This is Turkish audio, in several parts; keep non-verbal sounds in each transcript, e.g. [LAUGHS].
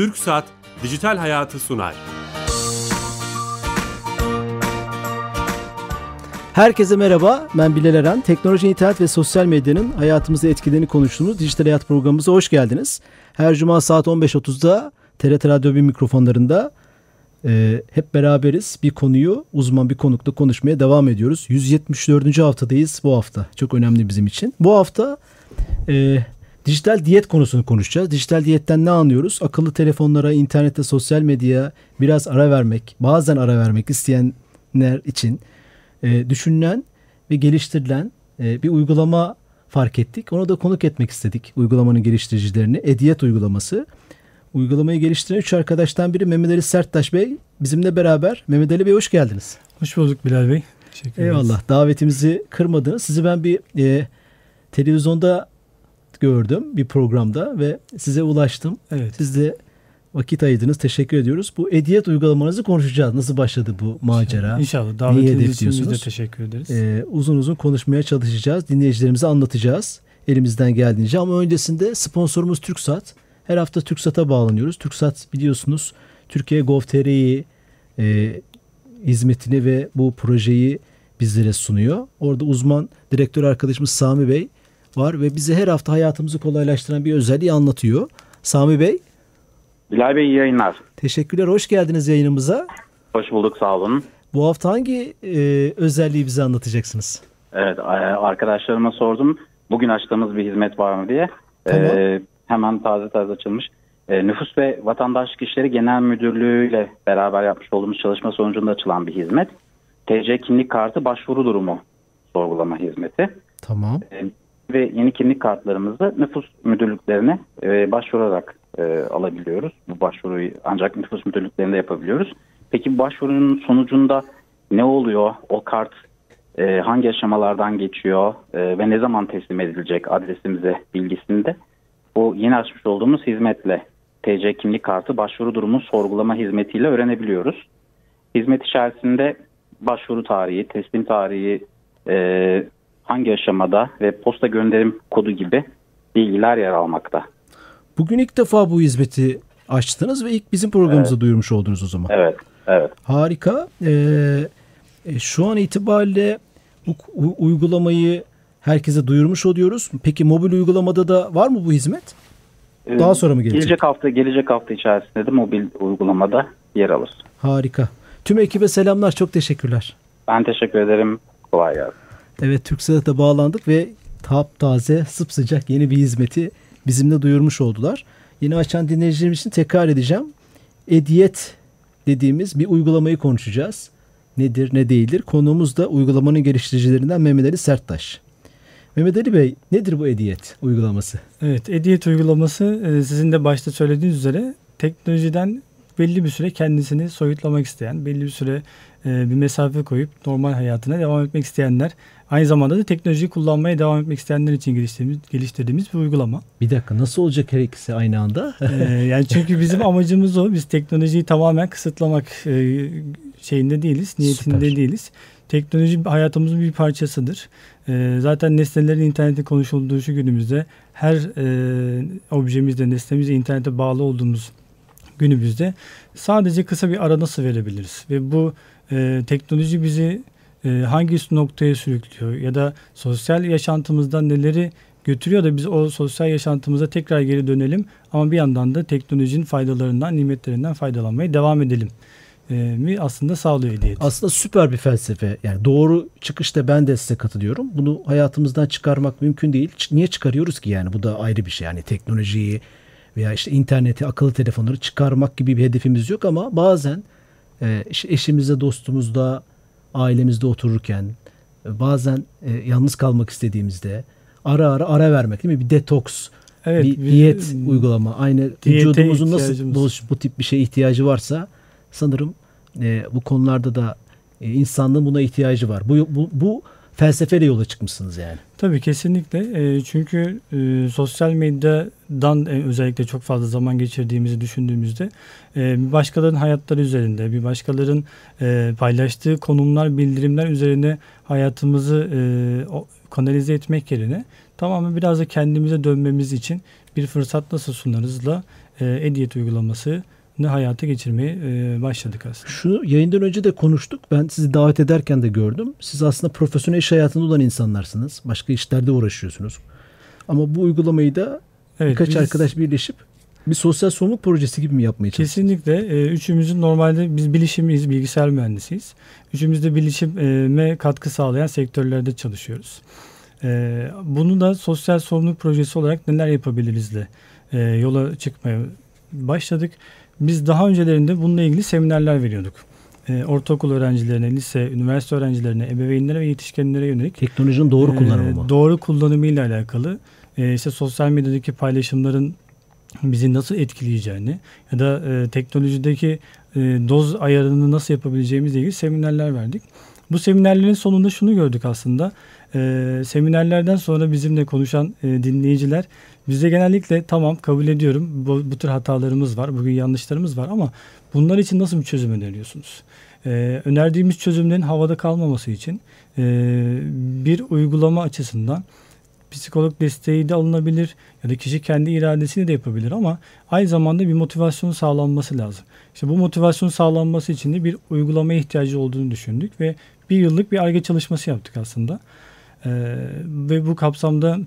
Türk Saat Dijital Hayatı sunar. Herkese merhaba, ben Bilal Eren. Teknoloji, internet ve sosyal medyanın hayatımızda etkilerini konuştuğumuz Dijital Hayat programımıza hoş geldiniz. Her cuma saat 15.30'da TRT Radyo 1 mikrofonlarında e, hep beraberiz. Bir konuyu uzman bir konukla konuşmaya devam ediyoruz. 174. haftadayız bu hafta. Çok önemli bizim için. Bu hafta e, dijital diyet konusunu konuşacağız. Dijital diyetten ne anlıyoruz? Akıllı telefonlara, internette, sosyal medyaya biraz ara vermek, bazen ara vermek isteyenler için e, düşünülen ve geliştirilen e, bir uygulama fark ettik. Onu da konuk etmek istedik uygulamanın geliştiricilerini. Ediyet uygulaması. Uygulamayı geliştiren üç arkadaştan biri Mehmet Ali Serttaş Bey bizimle beraber. Mehmet Ali Bey hoş geldiniz. Hoş bulduk Bilal Bey. Teşekkür ederiz. Eyvallah. Davetimizi kırmadınız. Sizi ben bir e, televizyonda gördüm bir programda ve size ulaştım. Evet. Siz de vakit ayırdınız. Teşekkür ediyoruz. Bu Ediyet uygulamanızı konuşacağız. Nasıl başladı bu macera? İnşallah. Davetiniz için biz de teşekkür ederiz. Ee, uzun uzun konuşmaya çalışacağız. Dinleyicilerimize anlatacağız. Elimizden geldiğince. Ama öncesinde sponsorumuz TürkSat. Her hafta TürkSat'a bağlanıyoruz. TürkSat biliyorsunuz Türkiye Gov.tr'yi e, hizmetini ve bu projeyi bizlere sunuyor. Orada uzman direktör arkadaşımız Sami Bey var ve bize her hafta hayatımızı kolaylaştıran bir özelliği anlatıyor. Sami Bey. Bilal Bey iyi yayınlar. Teşekkürler. Hoş geldiniz yayınımıza. Hoş bulduk. Sağ olun. Bu hafta hangi e, özelliği bize anlatacaksınız? Evet. Arkadaşlarıma sordum. Bugün açtığımız bir hizmet var mı diye. Tamam. Ee, hemen taze taze açılmış. E, Nüfus ve Vatandaşlık İşleri Genel Müdürlüğü ile beraber yapmış olduğumuz çalışma sonucunda açılan bir hizmet. TC kimlik kartı başvuru durumu sorgulama hizmeti. Tamam. E, ve yeni kimlik kartlarımızı nüfus müdürlüklerine e, başvurarak e, alabiliyoruz. Bu başvuruyu ancak nüfus müdürlüklerinde yapabiliyoruz. Peki bu başvurunun sonucunda ne oluyor? O kart e, hangi aşamalardan geçiyor e, ve ne zaman teslim edilecek adresimize bilgisinde? Bu yeni açmış olduğumuz hizmetle TC kimlik kartı başvuru durumu sorgulama hizmetiyle öğrenebiliyoruz. Hizmet içerisinde başvuru tarihi, teslim tarihi, e, hangi aşamada ve posta gönderim kodu gibi bilgiler yer almakta. Bugün ilk defa bu hizmeti açtınız ve ilk bizim programımızda evet. duyurmuş oldunuz o zaman. Evet, evet. Harika. Ee, e, şu an itibariyle bu uygulamayı herkese duyurmuş oluyoruz. Peki mobil uygulamada da var mı bu hizmet? Ee, Daha sonra mı gelecek? Gelecek hafta gelecek hafta içerisinde de mobil uygulamada yer alır. Harika. Tüm ekibe selamlar. Çok teşekkürler. Ben teşekkür ederim. Kolay gelsin. Evet Türkcell'e bağlandık ve taptaze sıcak yeni bir hizmeti bizimle duyurmuş oldular. Yeni açan dinleyicilerimiz için tekrar edeceğim. Ediyet dediğimiz bir uygulamayı konuşacağız. Nedir ne değildir? Konuğumuz da uygulamanın geliştiricilerinden Mehmet Ali Serttaş. Mehmet Ali Bey nedir bu Ediyet uygulaması? Evet Ediyet uygulaması e, sizin de başta söylediğiniz üzere teknolojiden belli bir süre kendisini soyutlamak isteyen, belli bir süre e, bir mesafe koyup normal hayatına devam etmek isteyenler, aynı zamanda da teknolojiyi kullanmaya devam etmek isteyenler için geliştirdiğimiz, geliştirdiğimiz bir uygulama. Bir dakika nasıl olacak her ikisi aynı anda? ee, yani çünkü bizim [LAUGHS] amacımız o. Biz teknolojiyi tamamen kısıtlamak e, şeyinde değiliz, niyetinde Süper. değiliz. Teknoloji hayatımızın bir parçasıdır. E, zaten nesnelerin internette konuşulduğu şu günümüzde her e, objemizde, nesnemizde internete bağlı olduğumuz günümüzde sadece kısa bir ara nasıl verebiliriz? Ve bu e, teknoloji bizi e, hangi noktaya sürüklüyor ya da sosyal yaşantımızdan neleri götürüyor da biz o sosyal yaşantımıza tekrar geri dönelim ama bir yandan da teknolojinin faydalarından, nimetlerinden faydalanmaya devam edelim e, mi aslında sağlıyor hediye. Aslında süper bir felsefe. Yani doğru çıkışta ben de size katılıyorum. Bunu hayatımızdan çıkarmak mümkün değil. Niye çıkarıyoruz ki yani? Bu da ayrı bir şey. Yani teknolojiyi veya işte interneti, akıllı telefonları çıkarmak gibi bir hedefimiz yok ama bazen e, eşimizle, dostumuzla, ailemizde otururken e, bazen e, yalnız kalmak istediğimizde ara ara ara vermek değil mi? Bir detoks, evet, bir, bir diyet uygulama. Aynı vücudumuzun nasıl bu, bu tip bir şeye ihtiyacı varsa sanırım e, bu konularda da e, insanlığın buna ihtiyacı var. Bu, bu, bu felsefeyle yola çıkmışsınız yani. Tabii kesinlikle. E, çünkü e, sosyal medyadan e, özellikle çok fazla zaman geçirdiğimizi düşündüğümüzde e, bir başkalarının hayatları üzerinde, bir başkalarının e, paylaştığı konumlar, bildirimler üzerine hayatımızı e, o, kanalize etmek yerine tamamen biraz da kendimize dönmemiz için bir fırsat nasıl sunarızla e, Ediyet uygulaması hayata geçirmeye e, başladık aslında. Şu yayından önce de konuştuk. Ben sizi davet ederken de gördüm. Siz aslında profesyonel iş hayatında olan insanlarsınız. Başka işlerde uğraşıyorsunuz. Ama bu uygulamayı da evet, birkaç biz, arkadaş birleşip bir sosyal sorumluluk projesi gibi mi yapmaya çalışıyorsunuz? Kesinlikle. E, üçümüzün normalde biz bilişimiz, bilgisayar mühendisiyiz. Üçümüz de bilişime katkı sağlayan sektörlerde çalışıyoruz. E, bunu da sosyal sorumluluk projesi olarak neler yapabilirizle yola çıkmaya başladık. Biz daha öncelerinde bununla ilgili seminerler veriyorduk. E, ortaokul öğrencilerine, lise, üniversite öğrencilerine, ebeveynlere ve yetişkinlere yönelik. Teknolojinin doğru kullanımı mı? Doğru kullanımı ile alakalı. E, işte sosyal medyadaki paylaşımların bizi nasıl etkileyeceğini ya da e, teknolojideki e, doz ayarını nasıl yapabileceğimizle ilgili seminerler verdik. Bu seminerlerin sonunda şunu gördük aslında. E, seminerlerden sonra bizimle konuşan e, dinleyiciler bize genellikle tamam kabul ediyorum bu, bu tür hatalarımız var, bugün yanlışlarımız var ama bunlar için nasıl bir çözüm öneriyorsunuz? E, önerdiğimiz çözümlerin havada kalmaması için e, bir uygulama açısından psikolog desteği de alınabilir ya da kişi kendi iradesini de yapabilir ama aynı zamanda bir motivasyon sağlanması lazım. İşte bu motivasyon sağlanması için de bir uygulamaya ihtiyacı olduğunu düşündük ve bir yıllık bir ARGE çalışması yaptık aslında. Ee, ve bu kapsamda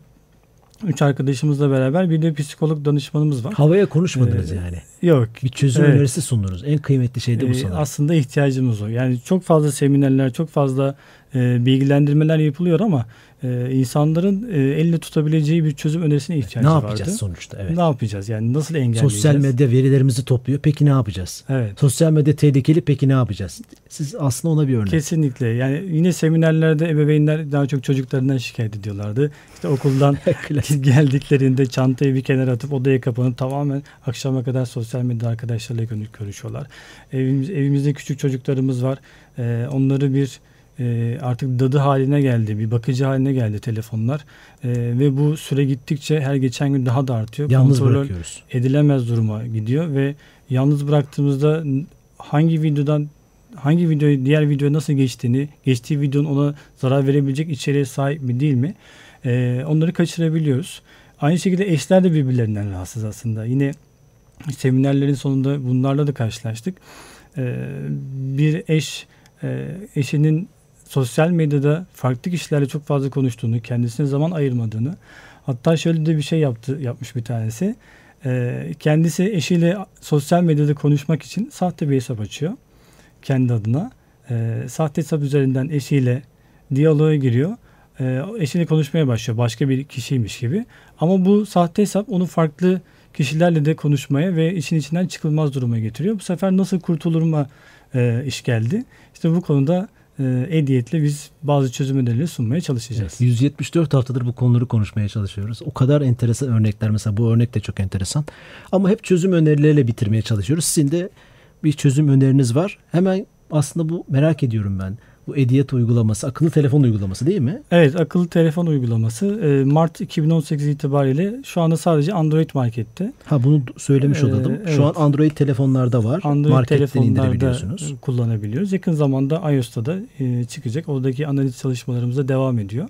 üç arkadaşımızla beraber bir de psikolog danışmanımız var. Havaya konuşmadınız ee, yani. Yok. Bir çözüm evet. önerisi sundunuz. En kıymetli şey de bu ee, sanırım. Aslında ihtiyacımız o. Yani çok fazla seminerler, çok fazla e, bilgilendirmeler yapılıyor ama e, insanların e, elle tutabileceği bir çözüm önerisine ihtiyacı vardı. Ne yapacağız vardı. sonuçta? Evet. Ne yapacağız? Yani nasıl engelleyeceğiz? Sosyal medya verilerimizi topluyor. Peki ne yapacağız? Evet. Sosyal medya tehlikeli. Peki ne yapacağız? Siz aslında ona bir örnek. Kesinlikle. Yani yine seminerlerde ebeveynler daha çok çocuklarından şikayet ediyorlardı. İşte okuldan [LAUGHS] [LAUGHS] geldiklerinde çantayı bir kenara atıp odaya kapanıp tamamen akşama kadar sosyal medya arkadaşlarıyla görüşüyorlar. Evimiz, evimizde küçük çocuklarımız var. Ee, onları bir e, artık dadı haline geldi, bir bakıcı haline geldi telefonlar e, ve bu süre gittikçe her geçen gün daha da artıyor. Yalnız Kontrol bırakıyoruz. edilemez duruma gidiyor ve yalnız bıraktığımızda hangi videodan hangi videoyu diğer videoya nasıl geçtiğini, geçtiği videonun ona zarar verebilecek içeriğe sahip mi değil mi? E, onları kaçırabiliyoruz. Aynı şekilde eşler de birbirlerinden rahatsız aslında. Yine seminerlerin sonunda bunlarla da karşılaştık. E, bir eş e, eşinin sosyal medyada farklı kişilerle çok fazla konuştuğunu, kendisine zaman ayırmadığını, hatta şöyle de bir şey yaptı, yapmış bir tanesi. Ee, kendisi eşiyle sosyal medyada konuşmak için sahte bir hesap açıyor kendi adına. Ee, sahte hesap üzerinden eşiyle diyaloğa giriyor. Ee, eşiyle konuşmaya başlıyor başka bir kişiymiş gibi. Ama bu sahte hesap onu farklı kişilerle de konuşmaya ve işin içinden çıkılmaz duruma getiriyor. Bu sefer nasıl kurtulurma e, iş geldi. İşte bu konuda e, Ediyet'le biz bazı çözüm önerileri sunmaya çalışacağız. Evet, 174 haftadır bu konuları konuşmaya çalışıyoruz. O kadar enteresan örnekler mesela bu örnek de çok enteresan. Ama hep çözüm önerileriyle bitirmeye çalışıyoruz. Sizin de bir çözüm öneriniz var. Hemen aslında bu merak ediyorum ben. Bu Ediyet uygulaması, akıllı telefon uygulaması değil mi? Evet, akıllı telefon uygulaması. E, Mart 2018 itibariyle şu anda sadece Android markette. Ha bunu söylemiş ee, olalım. Evet. Şu an Android telefonlarda var. Android Marketten telefonlarda kullanabiliyoruz. Yakın zamanda iOS'ta da e, çıkacak. Oradaki analiz çalışmalarımıza devam ediyor.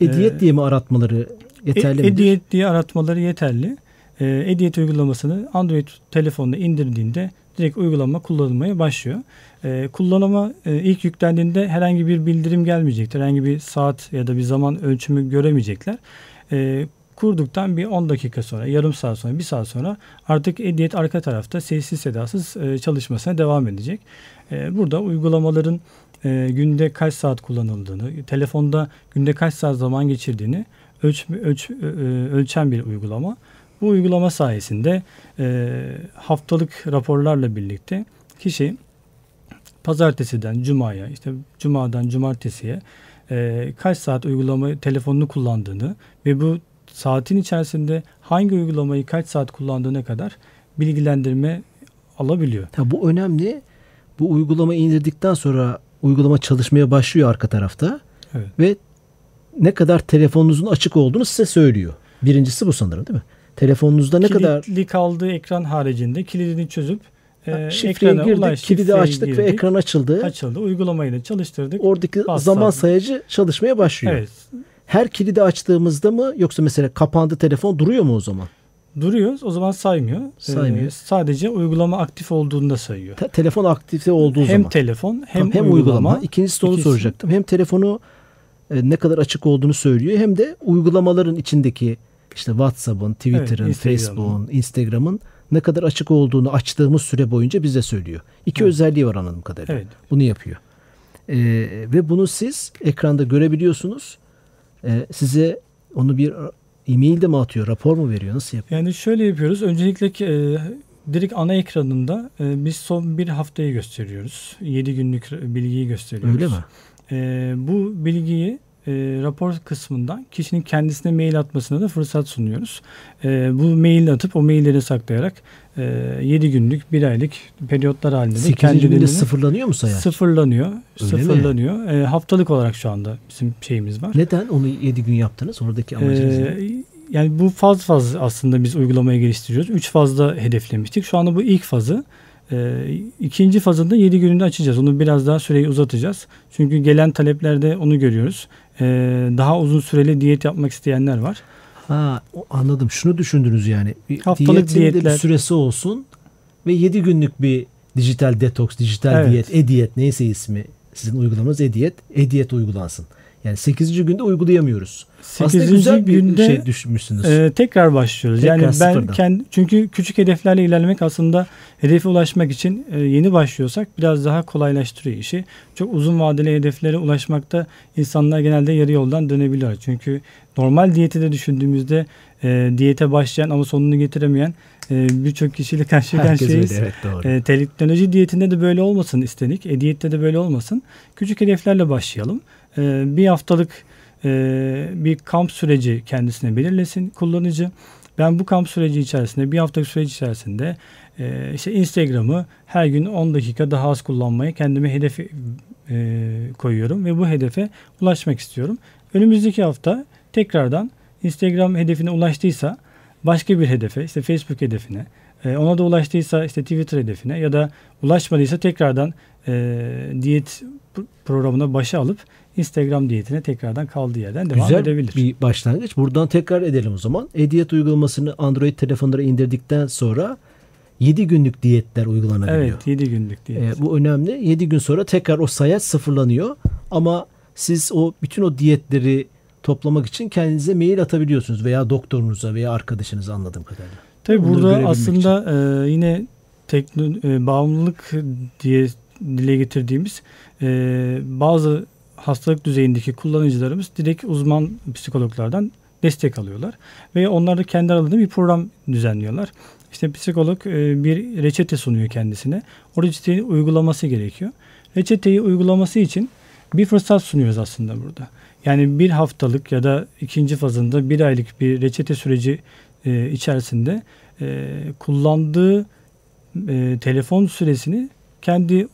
Ediyet ee, diye mi aratmaları yeterli e, Ediyet diye aratmaları yeterli. E, Ediyet uygulamasını Android telefonuna indirdiğinde direkt uygulama kullanılmaya başlıyor. E, kullanıma e, ilk yüklendiğinde herhangi bir bildirim gelmeyecektir. Herhangi bir saat ya da bir zaman ölçümü göremeyecekler. E, kurduktan bir 10 dakika sonra, yarım saat sonra, bir saat sonra artık Ediyet arka tarafta sessiz sedasız e, çalışmasına devam edecek. E, burada uygulamaların e, günde kaç saat kullanıldığını, telefonda günde kaç saat zaman geçirdiğini ölç, ölç, e, ölçen bir uygulama. Bu uygulama sayesinde e, haftalık raporlarla birlikte kişi pazartesiden cumaya işte cumadan cumartesiye e, kaç saat uygulama telefonunu kullandığını ve bu saatin içerisinde hangi uygulamayı kaç saat kullandığına kadar bilgilendirme alabiliyor. Ha, bu önemli. Bu uygulamayı indirdikten sonra uygulama çalışmaya başlıyor arka tarafta. Evet. Ve ne kadar telefonunuzun açık olduğunu size söylüyor. Birincisi bu sanırım değil mi? Telefonunuzda ne Kilitli kadar... Kilitli kaldığı ekran haricinde kilidini çözüp e, şifreye girdik, ulaş, kilidi açtık girdik, ve ekran açıldı. Açıldı. Uygulamayı da çalıştırdık. Oradaki Bas zaman sayacı çalışmaya başlıyor. Evet. Her kilidi açtığımızda mı yoksa mesela kapandı telefon duruyor mu o zaman? duruyoruz o zaman saymıyor. Saymıyor. Ee, sadece uygulama aktif olduğunda sayıyor. Te- telefon aktifte olduğu hem zaman. telefon hem, Tamam, uygulama. uygulama. İkincisi de onu İkisi- soracaktım. Hem telefonu e, ne kadar açık olduğunu söylüyor hem de uygulamaların içindeki işte WhatsApp'ın, Twitter'ın, Evet, Instagram'ın. Facebook'un, Instagram'ın ne kadar açık olduğunu açtığımız süre boyunca bize söylüyor. İki Evet. özelliği var anladığım kadarıyla. Evet. Bunu yapıyor. E, ve bunu siz ekranda görebiliyorsunuz. E, size onu bir e-mailde mi atıyor, rapor mu veriyor, nasıl yapıyor? Yani şöyle yapıyoruz. Öncelikle e, direkt ana ekranında e, biz son bir haftayı gösteriyoruz. 7 günlük bilgiyi gösteriyoruz. Öyle mi? E, bu bilgiyi e, rapor kısmından kişinin kendisine mail atmasına da fırsat sunuyoruz. E, bu maili atıp o mailleri saklayarak e, 7 günlük, 1 aylık periyotlar halinde de 8. günde kendilerini sıfırlanıyor mu sayar? sıfırlanıyor. Öyle mi? sıfırlanıyor. E, haftalık olarak şu anda bizim şeyimiz var. Neden onu 7 gün yaptınız? Oradaki amacınız ne? Ee, yani bu faz faz aslında biz uygulamaya geliştiriyoruz. Üç fazda hedeflemiştik. Şu anda bu ilk fazı. Ee, ikinci fazında 7 gününde açacağız. Onu biraz daha süreyi uzatacağız. Çünkü gelen taleplerde onu görüyoruz. Ee, daha uzun süreli diyet yapmak isteyenler var. Ha anladım. Şunu düşündünüz yani. Haftalık diyetin de bir diyetler. süresi olsun ve 7 günlük bir dijital detoks, dijital Evet. diyet, e-diyet neyse ismi sizin uygulamanız e-diyet, e-diyet uygulansın. Yani 8. günde uygulayamıyoruz. Aslında 8. güzel bir günde şey düşünmüşsünüz. Ee, tekrar başlıyoruz. Tekrar yani ben sıfırdan. kendi çünkü küçük hedeflerle ilerlemek aslında hedefe ulaşmak için e, yeni başlıyorsak biraz daha kolaylaştırıyor işi. Çok uzun vadeli hedeflere ulaşmakta insanlar genelde yarı yoldan dönebiliyor. Çünkü normal diyeti de düşündüğümüzde e, diyete başlayan ama sonunu getiremeyen e, birçok kişiyle karşı karşıyayız. evet doğru. E, teknoloji diyetinde de böyle olmasın istedik. E, diyette de böyle olmasın. Küçük hedeflerle başlayalım. E, bir haftalık e, bir kamp süreci kendisine belirlesin kullanıcı. Ben bu kamp süreci içerisinde bir haftalık süreç içerisinde e, işte Instagram'ı her gün 10 dakika daha az kullanmaya kendime hedef e, koyuyorum ve bu hedefe ulaşmak istiyorum. Önümüzdeki hafta tekrardan Instagram hedefine ulaştıysa başka bir hedefe işte Facebook hedefine e, ona da ulaştıysa işte Twitter hedefine ya da ulaşmadıysa tekrardan e, diyet pr- programına başa alıp Instagram diyetine tekrardan kaldığı yerden devam Güzel edebilir. bir başlangıç. Buradan tekrar edelim o zaman. E-diyet uygulamasını Android telefonlara indirdikten sonra 7 günlük diyetler uygulanabiliyor. Evet 7 günlük diyet. E, bu önemli. 7 gün sonra tekrar o sayaç sıfırlanıyor. Ama siz o bütün o diyetleri toplamak için kendinize mail atabiliyorsunuz veya doktorunuza veya arkadaşınıza anladığım kadarıyla. Tabii burada aslında e, yine tekno, e, bağımlılık diye dile getirdiğimiz e, bazı hastalık düzeyindeki kullanıcılarımız direkt uzman psikologlardan destek alıyorlar. Ve onlar da kendi aralarında bir program düzenliyorlar. İşte psikolog e, bir reçete sunuyor kendisine. O reçeteyi uygulaması gerekiyor. Reçeteyi uygulaması için bir fırsat sunuyoruz aslında burada. Yani bir haftalık ya da ikinci fazında bir aylık bir reçete süreci e, içerisinde e, kullandığı telefon süresini kendi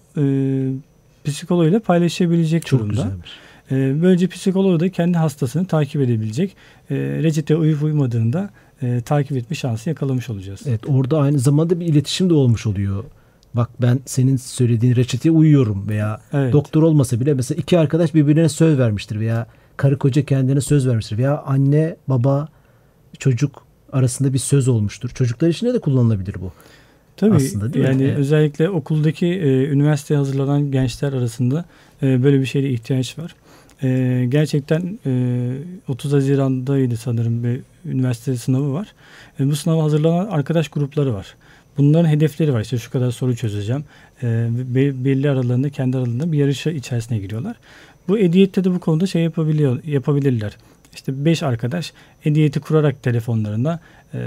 psikoloğuyla paylaşabilecek Çok durumda. güzelmiş. E, böylece psikoloğu da kendi hastasını takip edebilecek. E, reçete uyup uymadığını da e, takip etme şansı yakalamış olacağız. Evet orada aynı zamanda bir iletişim de olmuş oluyor. Bak ben senin söylediğin reçeteye uyuyorum veya Evet. doktor olmasa bile mesela iki arkadaş birbirine söz vermiştir veya karı koca kendine söz vermiştir veya anne baba çocuk arasında bir söz olmuştur. Çocuklar için de kullanılabilir bu. Tabii aslında değil mi? yani Evet. özellikle okuldaki e, üniversiteye hazırlanan gençler arasında e, böyle bir şeye ihtiyaç var. E, gerçekten e, 30 Haziran'daydı sanırım bir üniversite sınavı var. E, bu sınava hazırlanan arkadaş grupları var. Bunların hedefleri var. İşte şu kadar soru çözeceğim. E, be- belli aralarında kendi aralarında bir yarışa içerisine giriyorlar. Bu Ediyet'te de bu konuda şey yapabiliyor, yapabilirler. İşte 5 arkadaş Ediyet'i kurarak telefonlarında e,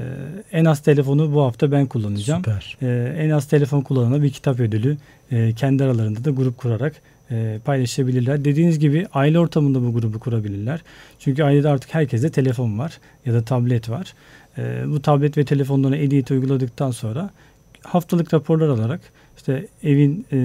en az telefonu bu hafta ben kullanacağım. Süper. Ee, en az telefon kullanana bir kitap ödülü e, kendi aralarında da grup kurarak e, paylaşabilirler. Dediğiniz gibi aile ortamında bu grubu kurabilirler. Çünkü ailede artık herkeste telefon var ya da tablet var. E, bu tablet ve telefonlarına Edit uyguladıktan sonra haftalık raporlar alarak işte evin e,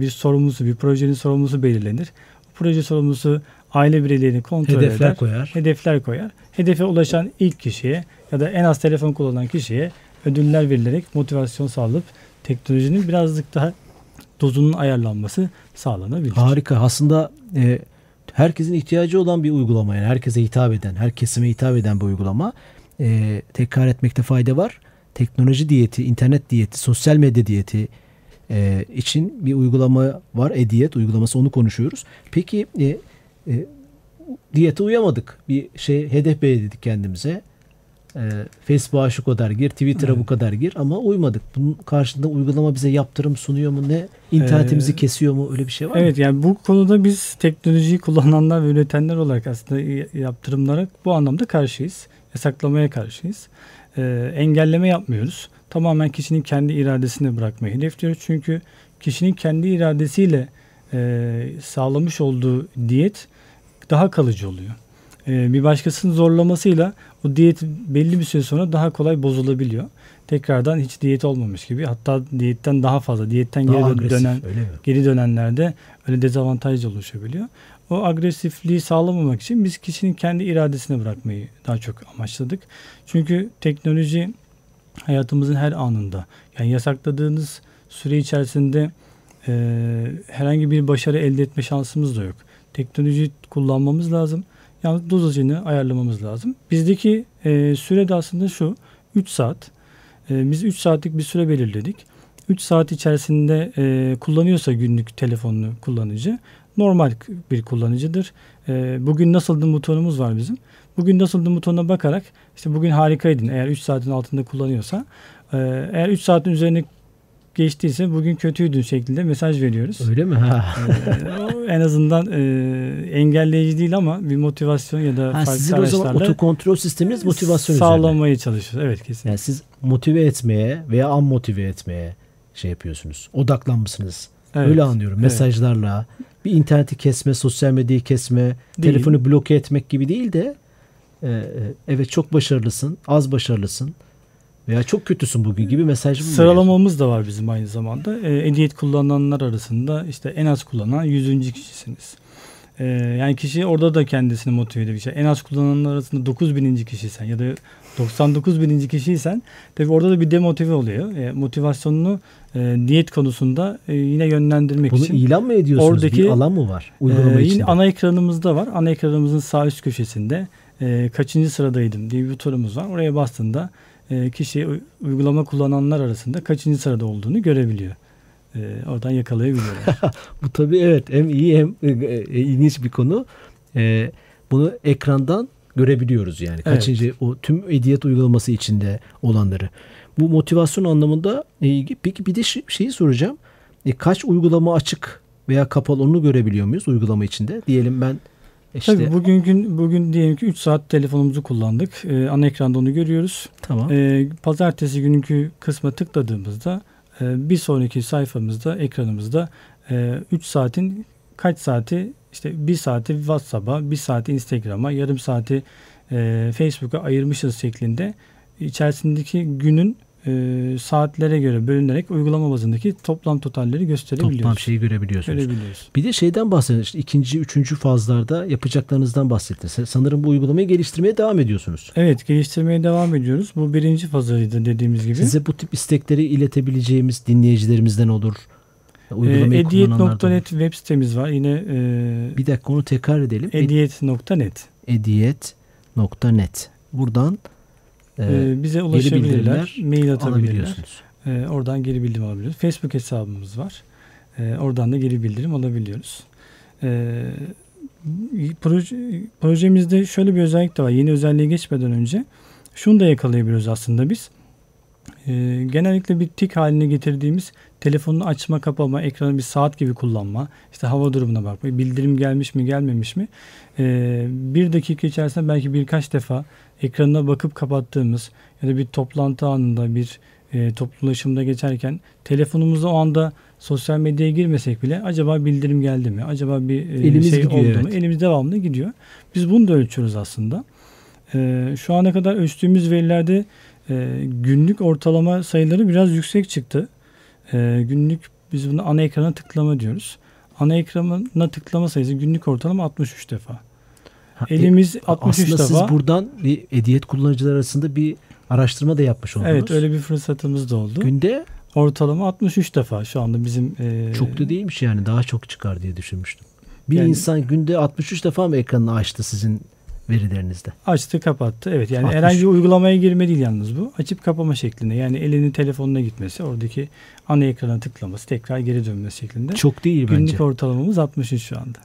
bir sorumlusu, bir projenin sorumlusu belirlenir. Bu proje sorumlusu aile bireylerini kontrol Hedefler eder koyar. hedefler koyar. Hedefe ulaşan ilk kişiye ya da en az telefon kullanan kişiye ödüller verilerek motivasyon sağlanıp teknolojinin birazcık daha dozunun ayarlanması sağlanabilir. Harika. Aslında e, herkesin ihtiyacı olan bir uygulama yani herkese hitap eden, her kesime hitap eden bir uygulama. e, tekrar etmekte fayda var. Teknoloji diyeti, internet diyeti, sosyal medya diyeti e, için bir uygulama var. E-diyet uygulaması onu konuşuyoruz. Peki e, e, diyete uyamadık. Bir şey hedef belirledik kendimize. E, Facebook'a şu kadar gir, Twitter'a Evet. bu kadar gir ama uymadık. Bunun karşında uygulama bize yaptırım sunuyor mu ne? İnternetimizi Ee, kesiyor mu? Öyle bir şey var mı? Evet yani bu konuda biz teknolojiyi kullananlar ve üretenler olarak aslında yaptırımlara bu anlamda karşıyız. Yasaklamaya karşıyız. Ee, engelleme yapmıyoruz. Tamamen kişinin kendi iradesine bırakmayı hedefliyoruz. Çünkü kişinin kendi iradesiyle e, sağlamış olduğu diyet daha kalıcı oluyor. Ee, bir başkasının zorlamasıyla o diyet belli bir süre sonra daha kolay bozulabiliyor. Tekrardan hiç diyet olmamış gibi hatta diyetten daha fazla diyetten Daha geri agresif, dönen geri dönenlerde öyle dezavantaj oluşabiliyor. O agresifliği sağlamamak için biz kişinin kendi iradesine bırakmayı daha çok amaçladık. Çünkü teknoloji hayatımızın her anında yani yasakladığınız süre içerisinde e, herhangi bir başarı elde etme şansımız da yok. Teknolojiyi kullanmamız lazım. Yalnız dozajını ayarlamamız lazım. Bizdeki e, süre de aslında şu 3 saat. E, biz 3 saatlik bir süre belirledik. 3 saat içerisinde e, kullanıyorsa günlük telefonunu kullanıcı normal bir kullanıcıdır. E, bugün nasıldı butonumuz var bizim. Bugün nasıldı butonuna bakarak işte bugün harikaydın eğer 3 saatin altında kullanıyorsa. E, eğer 3 saatin üzerine geçtiyse bugün kötüydün şeklinde mesaj veriyoruz. Öyle mi? Ha. E, o en azından e, engelleyici değil ama bir motivasyon ya da Ha, farklı sizin o zaman otokontrol sisteminiz motivasyon üzerine. sağlamaya çalışıyoruz. Evet kesin. Yani siz motive etmeye veya an motive etmeye şey yapıyorsunuz. Odaklanmışsınız. Evet. Öyle anlıyorum. Evet. Mesajlarla bir interneti kesme, sosyal medyayı kesme, Değil. telefonu bloke etmek gibi değil de e, e, evet çok başarılısın, az başarılısın veya çok kötüsün bugün gibi mesaj mı? Sıralamamız da var bizim aynı zamanda. E, Ediyet kullananlar arasında işte en az kullanan 100. kişisiniz. E, yani kişi orada da kendisini motive ediyor. İşte en az kullananlar arasında 9000. kişiysen ya da 99 bininci kişiysen tabii orada da bir demotive oluyor. E, motivasyonunu e, diyet konusunda e, yine yönlendirmek Bunu için. ilan mı ediyorsunuz? Oradaki- bir alan mı var? Uygulama içinde. yine ana ekranımızda var. Ana ekranımızın sağ üst köşesinde e, kaçıncı sıradaydım diye bir butonumuz var. Oraya bastığında e, kişi uygulama kullananlar arasında kaçıncı sırada olduğunu görebiliyor. E, oradan yakalayabiliyorlar. [LAUGHS] Bu tabii evet hem iyi hem e, e, ilginç bir konu. E, bunu ekrandan görebiliyoruz yani. Kaçıncı o tüm ediyet uygulaması içinde olanları. Bu motivasyon anlamında e, ilgi. Peki bir de şeyi soracağım. E, kaç uygulama açık veya kapalı onu görebiliyor muyuz uygulama içinde? Diyelim ben işte Tabii bugün gün bugün diyelim ki 3 saat telefonumuzu kullandık. E, ana ekranda onu görüyoruz. tamam. E, pazartesi günkü kısma tıkladığımızda e, bir sonraki sayfamızda ekranımızda 3 saatin kaç saati işte bir saati WhatsApp'a, bir saati Instagram'a, yarım saati e, Facebook'a ayırmışız şeklinde içerisindeki günün e, saatlere göre bölünerek uygulama bazındaki toplam totalleri gösterebiliyoruz. Toplam şeyi görebiliyorsunuz. görebiliyoruz. Bir de şeyden bahsedin. işte ikinci, üçüncü fazlarda yapacaklarınızdan bahsettiniz. Sanırım bu uygulamayı geliştirmeye devam ediyorsunuz. Evet geliştirmeye devam ediyoruz. Bu birinci fazıydı dediğimiz gibi. Size bu tip istekleri iletebileceğimiz dinleyicilerimizden olur. E, Uygulamayı olur. Ediyet.net web sitemiz var. Yine e, Bir dakika onu tekrar edelim. ediyet.net. Ediyet.net. Buradan e, bize ulaşabilirler, mail atabilirler. E, oradan geri bildirim alabiliyoruz. Facebook hesabımız var. E, oradan da geri bildirim alabiliyoruz. E, proje, projemizde şöyle bir özellik de var. Yeni özelliğe geçmeden önce şunu da yakalayabiliyoruz aslında biz. E, genellikle bir tik haline getirdiğimiz telefonunu açma kapama, ekranı bir saat gibi kullanma, işte hava durumuna bakma, bildirim gelmiş mi gelmemiş mi, e, bir dakika içerisinde belki birkaç defa ekranına bakıp kapattığımız ya da bir toplantı anında bir e, toplu ulaşımda geçerken telefonumuza o anda sosyal medyaya girmesek bile acaba bildirim geldi mi? Acaba bir e, Elimiz şey gidiyor, oldu evet. mu? Elimiz devamlı gidiyor. Biz bunu da ölçüyoruz aslında. E, şu ana kadar ölçtüğümüz verilerde e, günlük ortalama sayıları biraz yüksek çıktı. E, günlük biz bunu ana ekrana tıklama diyoruz. Ana ekrana tıklama sayısı günlük ortalama 63 defa. Ha, e, Elimiz 63 aslında defa. siz buradan bir ediyet kullanıcılar arasında bir araştırma da yapmış oldunuz. Evet öyle bir fırsatımız da oldu. Günde Ortalama 63 defa şu anda bizim e, çok da değilmiş yani daha çok çıkar diye düşünmüştüm. Bir Yani- insan günde 63 defa mı ekranını açtı sizin verilerinizde. Açtı kapattı. Evet yani Atmış. herhangi bir uygulamaya girme değil yalnız bu. Açıp kapama şeklinde. Yani elinin telefonuna gitmesi, oradaki ana ekrana tıklaması, tekrar geri dönmesi şeklinde. Çok değil Günlük bence. ortalamamız 63 şu anda.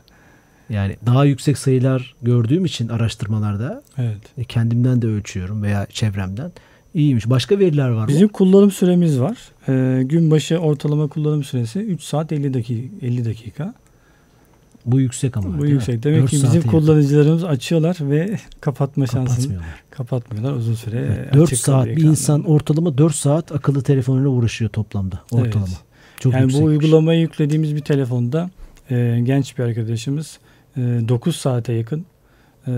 Yani daha yüksek sayılar gördüğüm için araştırmalarda Evet. e, kendimden de ölçüyorum veya çevremden. İyiymiş. Başka veriler var mı? Bizim kullanım süremiz var. Ee, gün başı ortalama kullanım süresi 3 saat 50 dakika. 50 dakika. Bu yüksek ama. Bu yüksek. Demek ki bizim yakın. kullanıcılarımız açıyorlar ve [LAUGHS] kapatma şansını kapatmıyorlar. kapatmıyorlar uzun süre. Evet, e, 4 açık saat bir insan ekranlarında. ortalama 4 saat akıllı telefonuyla uğraşıyor toplamda. Ortalama. Evet. Çok yani bu yüksekmiş. uygulamayı yüklediğimiz bir telefonda e, genç bir arkadaşımız e, 9 saate yakın e,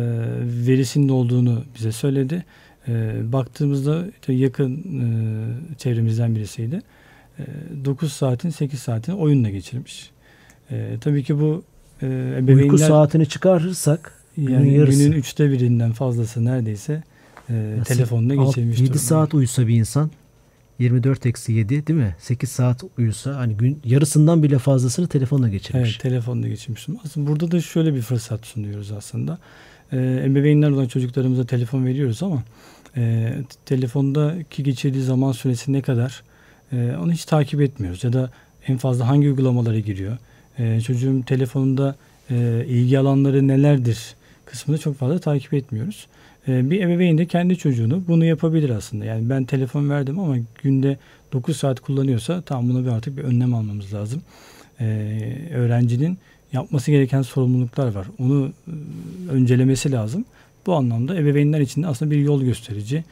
verisinin olduğunu bize söyledi. E, baktığımızda yakın e, çevremizden birisiydi. E, 9 saatin 8 saatini oyunla geçirmiş. E, tabii ki bu e, ebeveynler Uyku saatini çıkarırsak yani günün yarısı. günün üçte birinden fazlası neredeyse e, telefonla geçirmiş 7 durumda. saat uyusa bir insan 24 eksi 7 değil mi? 8 saat uyusa hani gün yarısından bile fazlasını telefonla geçirmiş. Evet telefonla geçirmiştim. Aslında burada da şöyle bir fırsat sunuyoruz aslında. Ee, ebeveynler olan çocuklarımıza telefon veriyoruz ama e, telefondaki geçirdiği zaman süresi ne kadar e, onu hiç takip etmiyoruz. Ya da en fazla hangi uygulamalara giriyor. E, çocuğun telefonunda e, ilgi alanları nelerdir kısmını çok fazla takip etmiyoruz. E, bir ebeveyn de kendi çocuğunu bunu yapabilir aslında. Yani ben telefon verdim ama günde 9 saat kullanıyorsa tamam buna bir artık bir önlem almamız lazım. Ee, öğrencinin yapması gereken sorumluluklar var. Onu e, öncelemesi lazım. Bu anlamda ebeveynler için de aslında bir yol gösterici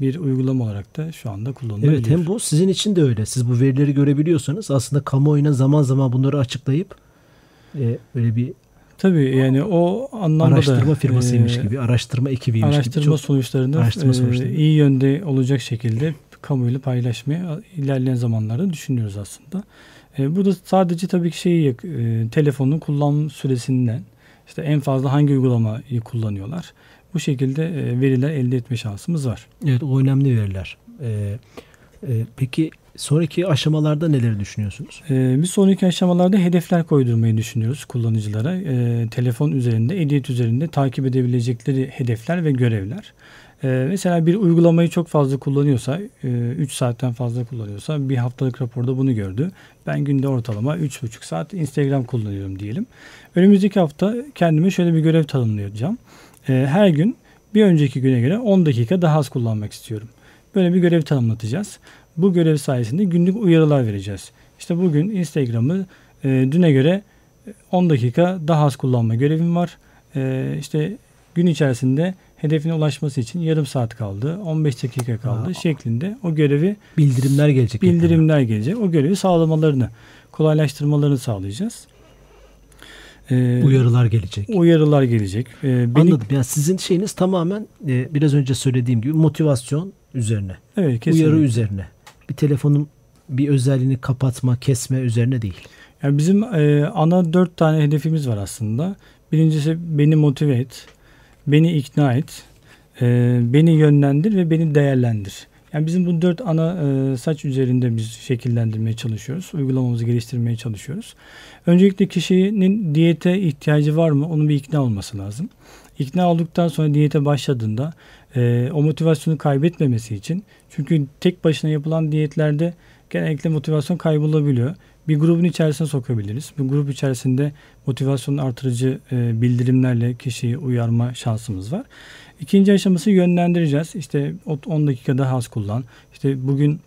bir uygulama olarak da şu anda kullanılabiliyor. Evet hem bu sizin için de öyle. Siz bu verileri görebiliyorsanız aslında kamuoyuna zaman zaman bunları açıklayıp e, böyle bir Tabii yani o anlamda araştırma da firmasıymış e, gibi, araştırma ekibiymiş araştırma gibi. Çok, sonuçlarını araştırma e, sonuçlarını. iyi yönde olacak şekilde kamuyla paylaşmayı ilerleyen zamanlarda düşünüyoruz aslında. E, burada sadece tabii ki şeyi e, telefonun kullanım süresinden işte en fazla hangi uygulamayı kullanıyorlar. Bu şekilde e, veriler elde etme şansımız var. evet o önemli veriler. E, e, peki sonraki aşamalarda neleri düşünüyorsunuz? Ee, bir sonraki aşamalarda hedefler koydurmayı düşünüyoruz kullanıcılara. Ee, telefon üzerinde, edit üzerinde takip edebilecekleri hedefler ve görevler. Ee, mesela bir uygulamayı çok fazla kullanıyorsa, 3 saatten fazla kullanıyorsa bir haftalık raporda bunu gördü. Ben günde ortalama 3,5 saat Instagram kullanıyorum diyelim. Önümüzdeki hafta kendime şöyle bir görev tanımlayacağım. Ee, her gün bir önceki güne göre 10 dakika daha az kullanmak istiyorum. Böyle bir görev tanımlatacağız. Bu görev sayesinde günlük uyarılar vereceğiz. İşte bugün Instagram'ı e, düne göre 10 dakika daha az kullanma görevim var. E, işte gün içerisinde hedefine ulaşması için yarım saat kaldı, 15 dakika kaldı Aa. şeklinde o görevi Bildirimler gelecek. bildirimler gelecek. O görevi sağlamalarını, kolaylaştırmalarını sağlayacağız. E, Uyarılar gelecek. uyarılar gelecek. E, beni, Anladım. Yani sizin şeyiniz tamamen e, biraz önce söylediğim gibi motivasyon üzerine. Evet, kesinlikle. Uyarı üzerine. Bir telefonun bir özelliğini kapatma, kesme üzerine değil. Yani bizim e, ana dört tane hedefimiz var aslında. Birincisi beni motive et, beni ikna et, e, beni yönlendir ve beni değerlendir. Yani bizim bu dört ana e, saç üzerinde biz şekillendirmeye çalışıyoruz. Uygulamamızı geliştirmeye çalışıyoruz. Öncelikle kişinin diyete ihtiyacı var mı? Onun bir ikna olması lazım. İkna olduktan sonra diyete başladığında e, o motivasyonu kaybetmemesi için çünkü tek başına yapılan diyetlerde genellikle motivasyon kaybolabiliyor. Bir grubun içerisine sokabiliriz. Bu grup içerisinde motivasyon artırıcı e, bildirimlerle kişiyi uyarma şansımız var. İkinci aşaması yönlendireceğiz. İşte o- 10 dakika daha az kullan. İşte bugün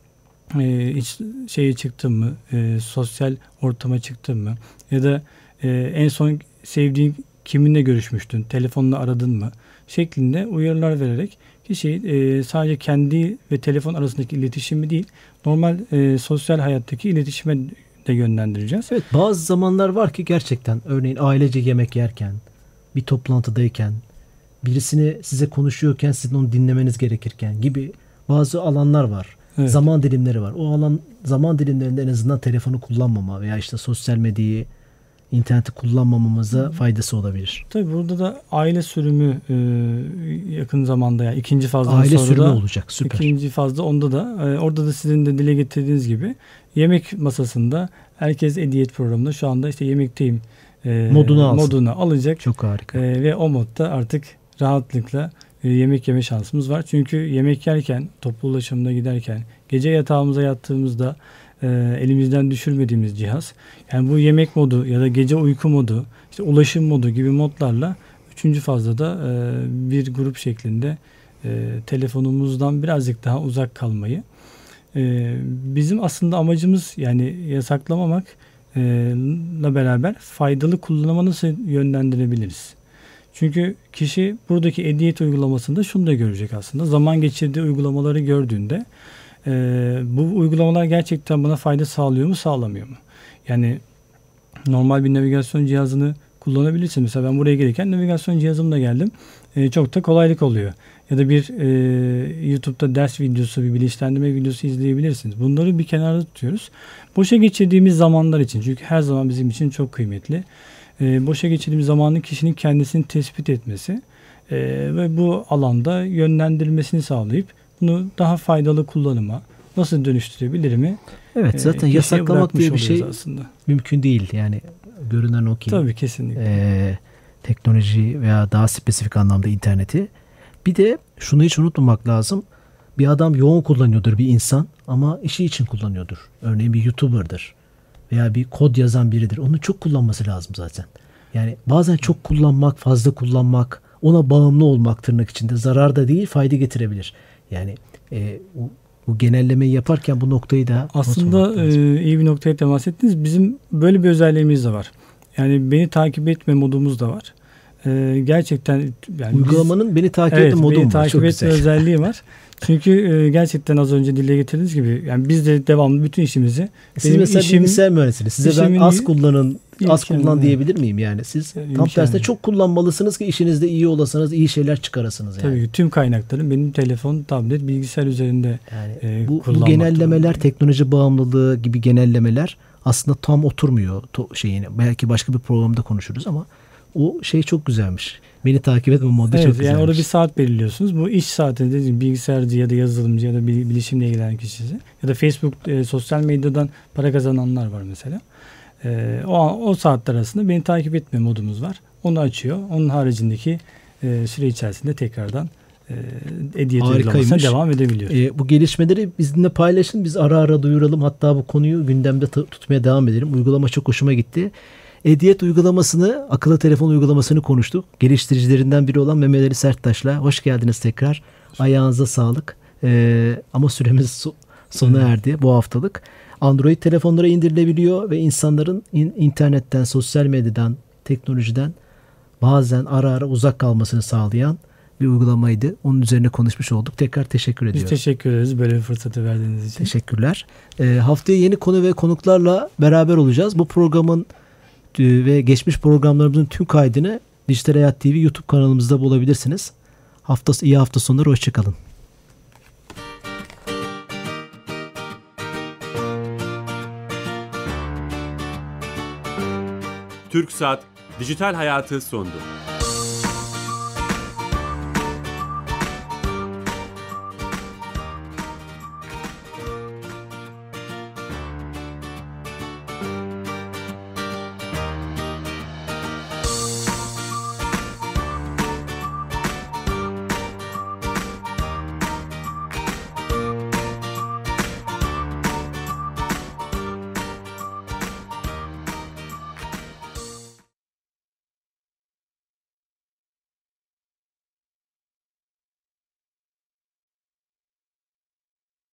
e, hiç şeye çıktın mı? E, sosyal ortama çıktın mı? Ya da e, en son sevdiğin kiminle görüşmüştün? Telefonla aradın mı? Şeklinde uyarılar vererek kişiyi e, sadece kendi ve telefon arasındaki iletişimi değil, normal e, sosyal hayattaki iletişime de yönlendireceğiz. Evet bazı zamanlar var ki gerçekten örneğin ailece yemek yerken, bir toplantıdayken, birisini size konuşuyorken sizin onu dinlemeniz gerekirken gibi bazı alanlar var. Evet. Zaman dilimleri var. O alan zaman dilimlerinde en azından telefonu kullanmama veya işte sosyal medyayı, interneti kullanmamamıza faydası olabilir. Tabii burada da aile sürümü e, yakın zamanda yani ikinci fazdan Aile sonra sürümü da olacak. Süper. ikinci fazda onda da e, orada da sizin de dile getirdiğiniz gibi yemek masasında herkes ediyet programında şu anda işte yemekteyim e, Modunu alsın. modunu alacak Çok harika. e, ve o modda artık rahatlıkla e, yemek yeme şansımız var. Çünkü yemek yerken, toplu ulaşımda giderken, gece yatağımıza yattığımızda e, elimizden düşürmediğimiz cihaz. Yani bu yemek modu ya da gece uyku modu, işte ulaşım modu gibi modlarla üçüncü fazla da e, bir grup şeklinde telefonumuzdan birazcık daha uzak kalmayı. Bizim aslında amacımız yani yasaklamamak e, la beraber faydalı kullanıma nasıl yönlendirebiliriz? Çünkü kişi buradaki ediyet uygulamasında şunu da görecek aslında. Zaman geçirdiği uygulamaları gördüğünde e, bu uygulamalar gerçekten bana fayda sağlıyor mu sağlamıyor mu? Yani normal bir navigasyon cihazını kullanabilirsin. Mesela ben buraya gelirken navigasyon cihazımla geldim. E, çok da kolaylık oluyor. Ya da bir e, YouTube'da ders videosu, bir bilinçlendirme videosu izleyebilirsiniz. Bunları bir kenarda tutuyoruz. Boşa geçirdiğimiz zamanlar için. Çünkü her zaman bizim için çok kıymetli. E, boşa geçirdiğimiz zamanın kişinin kendisini tespit etmesi e, ve bu alanda yönlendirilmesini sağlayıp bunu daha faydalı kullanıma nasıl dönüştürebilir mi? Evet zaten e, yasaklamak diye bir şey aslında. mümkün değil. Yani görünen o ki. Tabii kesinlikle. E, teknoloji veya daha spesifik anlamda interneti. Bir de şunu hiç unutmamak lazım. Bir adam yoğun kullanıyordur bir insan ama işi için kullanıyordur. Örneğin bir YouTuber'dır veya bir kod yazan biridir. Onu çok kullanması lazım zaten. Yani bazen çok kullanmak, fazla kullanmak, ona bağımlı olmak tırnak içinde zarar da değil fayda getirebilir. Yani e, bu, bu genellemeyi yaparken bu noktayı da aslında e, iyi bir noktaya temas ettiniz. Bizim böyle bir özelliğimiz de var. Yani beni takip etme modumuz da var. E, gerçekten yani uygulamanın biz, beni takip evet, etme modu beni var. takip Çok etme özelliği var. Çünkü e, gerçekten az önce dile getirdiğiniz gibi yani biz de devamlı bütün işimizi siz benim mesela işim, bilgisayar mühendisiniz. Size ben az kullanın, az imkanı, kullan diyebilir miyim yani? Siz Yani tam imkanı. tersine çok kullanmalısınız ki işinizde iyi olasınız, iyi şeyler çıkarasınız yani. Tabii ki tüm kaynaklarım benim telefon, tablet, bilgisayar üzerinde Yani e, bu, bu genellemeler, durumundayım. teknoloji bağımlılığı gibi genellemeler aslında tam oturmuyor to- şeyine. Belki başka bir programda konuşuruz ama o şey çok güzelmiş. Beni takip etme modu Evet, çok güzelmiş. yani orada bir saat belirliyorsunuz. Bu iş saatinde dediğim bilgisayarcı ya da yazılımcı ya da bil- bilişimle ilgilenen kişisi ya da Facebook e, sosyal medyadan para kazananlar var mesela. E, o o saatler arasında beni takip etme modumuz var. Onu açıyor. Onun haricindeki e, süre içerisinde tekrardan e, uygulamasına devam edebiliyor. E, bu gelişmeleri bizimle paylaşın. Biz ara ara duyuralım. Hatta bu konuyu gündemde tutmaya devam edelim. Uygulama çok hoşuma gitti. Ediyet uygulamasını, akıllı telefon uygulamasını konuştuk. Geliştiricilerinden biri olan Mehmet Ali Serttaş'la. Hoş geldiniz tekrar. Ayağınıza sağlık. E, ama süremiz so- sona erdi bu haftalık. Android telefonlara indirilebiliyor ve insanların in- internetten, sosyal medyadan, teknolojiden bazen ara ara uzak kalmasını sağlayan bir uygulamaydı. Onun üzerine konuşmuş olduk. Tekrar teşekkür Biz ediyorum. teşekkür ederiz böyle bir fırsatı verdiğiniz için. Teşekkürler. Ee, haftaya yeni konu ve konuklarla beraber olacağız. Bu programın e, ve geçmiş programlarımızın tüm kaydını Dijital Hayat TV YouTube kanalımızda bulabilirsiniz. Hafta iyi hafta sonları hoşçakalın. TürkSat Dijital Hayatı sondu.